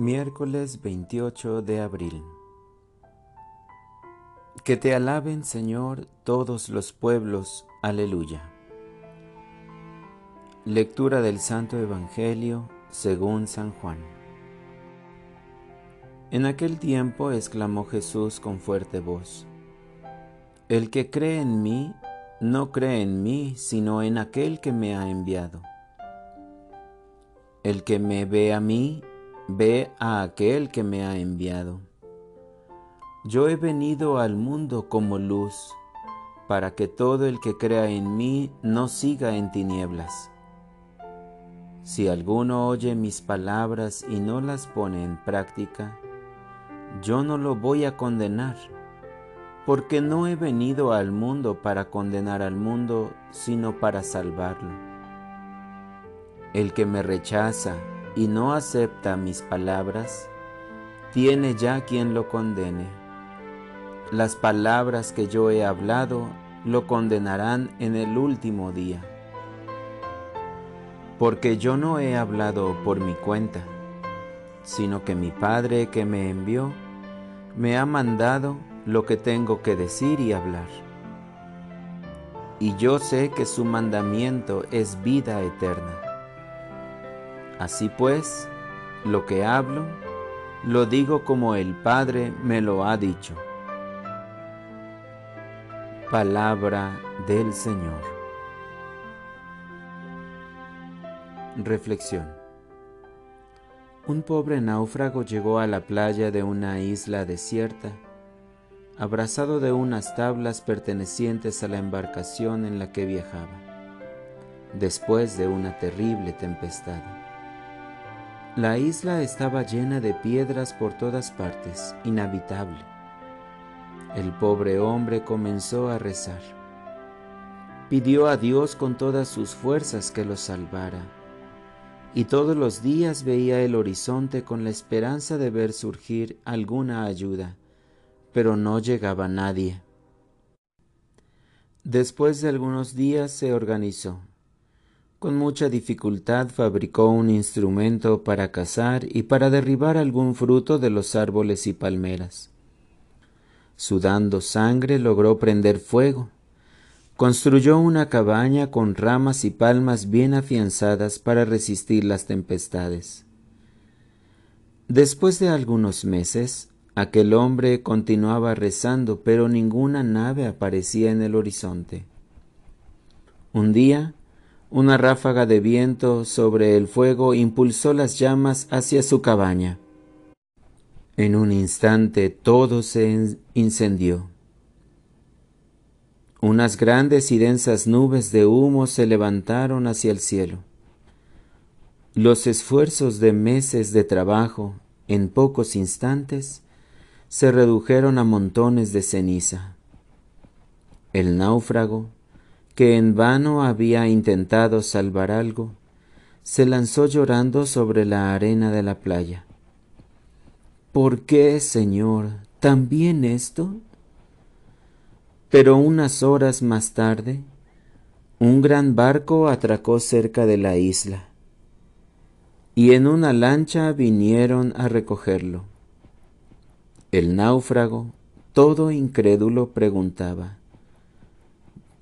Miércoles 28 de abril. Que te alaben, Señor, todos los pueblos. Aleluya. Lectura del Santo Evangelio según San Juan. En aquel tiempo exclamó Jesús con fuerte voz, El que cree en mí, no cree en mí, sino en aquel que me ha enviado. El que me ve a mí, ve a aquel que me ha enviado. Yo he venido al mundo como luz, para que todo el que crea en mí no siga en tinieblas. Si alguno oye mis palabras y no las pone en práctica, yo no lo voy a condenar, porque no he venido al mundo para condenar al mundo, sino para salvarlo. El que me rechaza y no acepta mis palabras, tiene ya quien lo condene. Las palabras que yo he hablado lo condenarán en el último día. Porque yo no he hablado por mi cuenta, sino que mi Padre que me envió me ha mandado lo que tengo que decir y hablar. Y yo sé que su mandamiento es vida eterna. Así pues, lo que hablo, lo digo como el Padre me lo ha dicho. Palabra del Señor. Reflexión. Un pobre náufrago llegó a la playa de una isla desierta, abrazado de unas tablas pertenecientes a la embarcación en la que viajaba, después de una terrible tempestad. La isla estaba llena de piedras por todas partes, inhabitable. El pobre hombre comenzó a rezar. Pidió a Dios con todas sus fuerzas que lo salvara, y todos los días veía el horizonte con la esperanza de ver surgir alguna ayuda, pero no llegaba nadie. Después de algunos días se organizó con mucha dificultad fabricó un instrumento para cazar y para derribar algún fruto de los árboles y palmeras. Sudando sangre logró prender fuego. Construyó una cabaña con ramas y palmas bien afianzadas para resistir las tempestades. Después de algunos meses, aquel hombre continuaba rezando, pero ninguna nave aparecía en el horizonte. Un día, una ráfaga de viento sobre el fuego impulsó las llamas hacia su cabaña. En un instante todo se incendió. Unas grandes y densas nubes de humo se levantaron hacia el cielo. Los esfuerzos de meses de trabajo, en pocos instantes, se redujeron a montones de ceniza. El náufrago, que en vano había intentado salvar algo, se lanzó llorando sobre la arena de la playa. ¿Por qué, Señor, también esto? Pero unas horas más tarde, un gran barco atracó cerca de la isla, y en una lancha vinieron a recogerlo. El náufrago, todo incrédulo, preguntaba,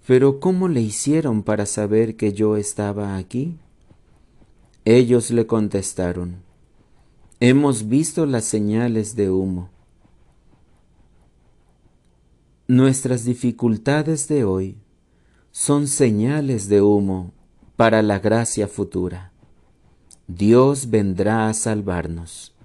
pero ¿cómo le hicieron para saber que yo estaba aquí? Ellos le contestaron, Hemos visto las señales de humo. Nuestras dificultades de hoy son señales de humo para la gracia futura. Dios vendrá a salvarnos.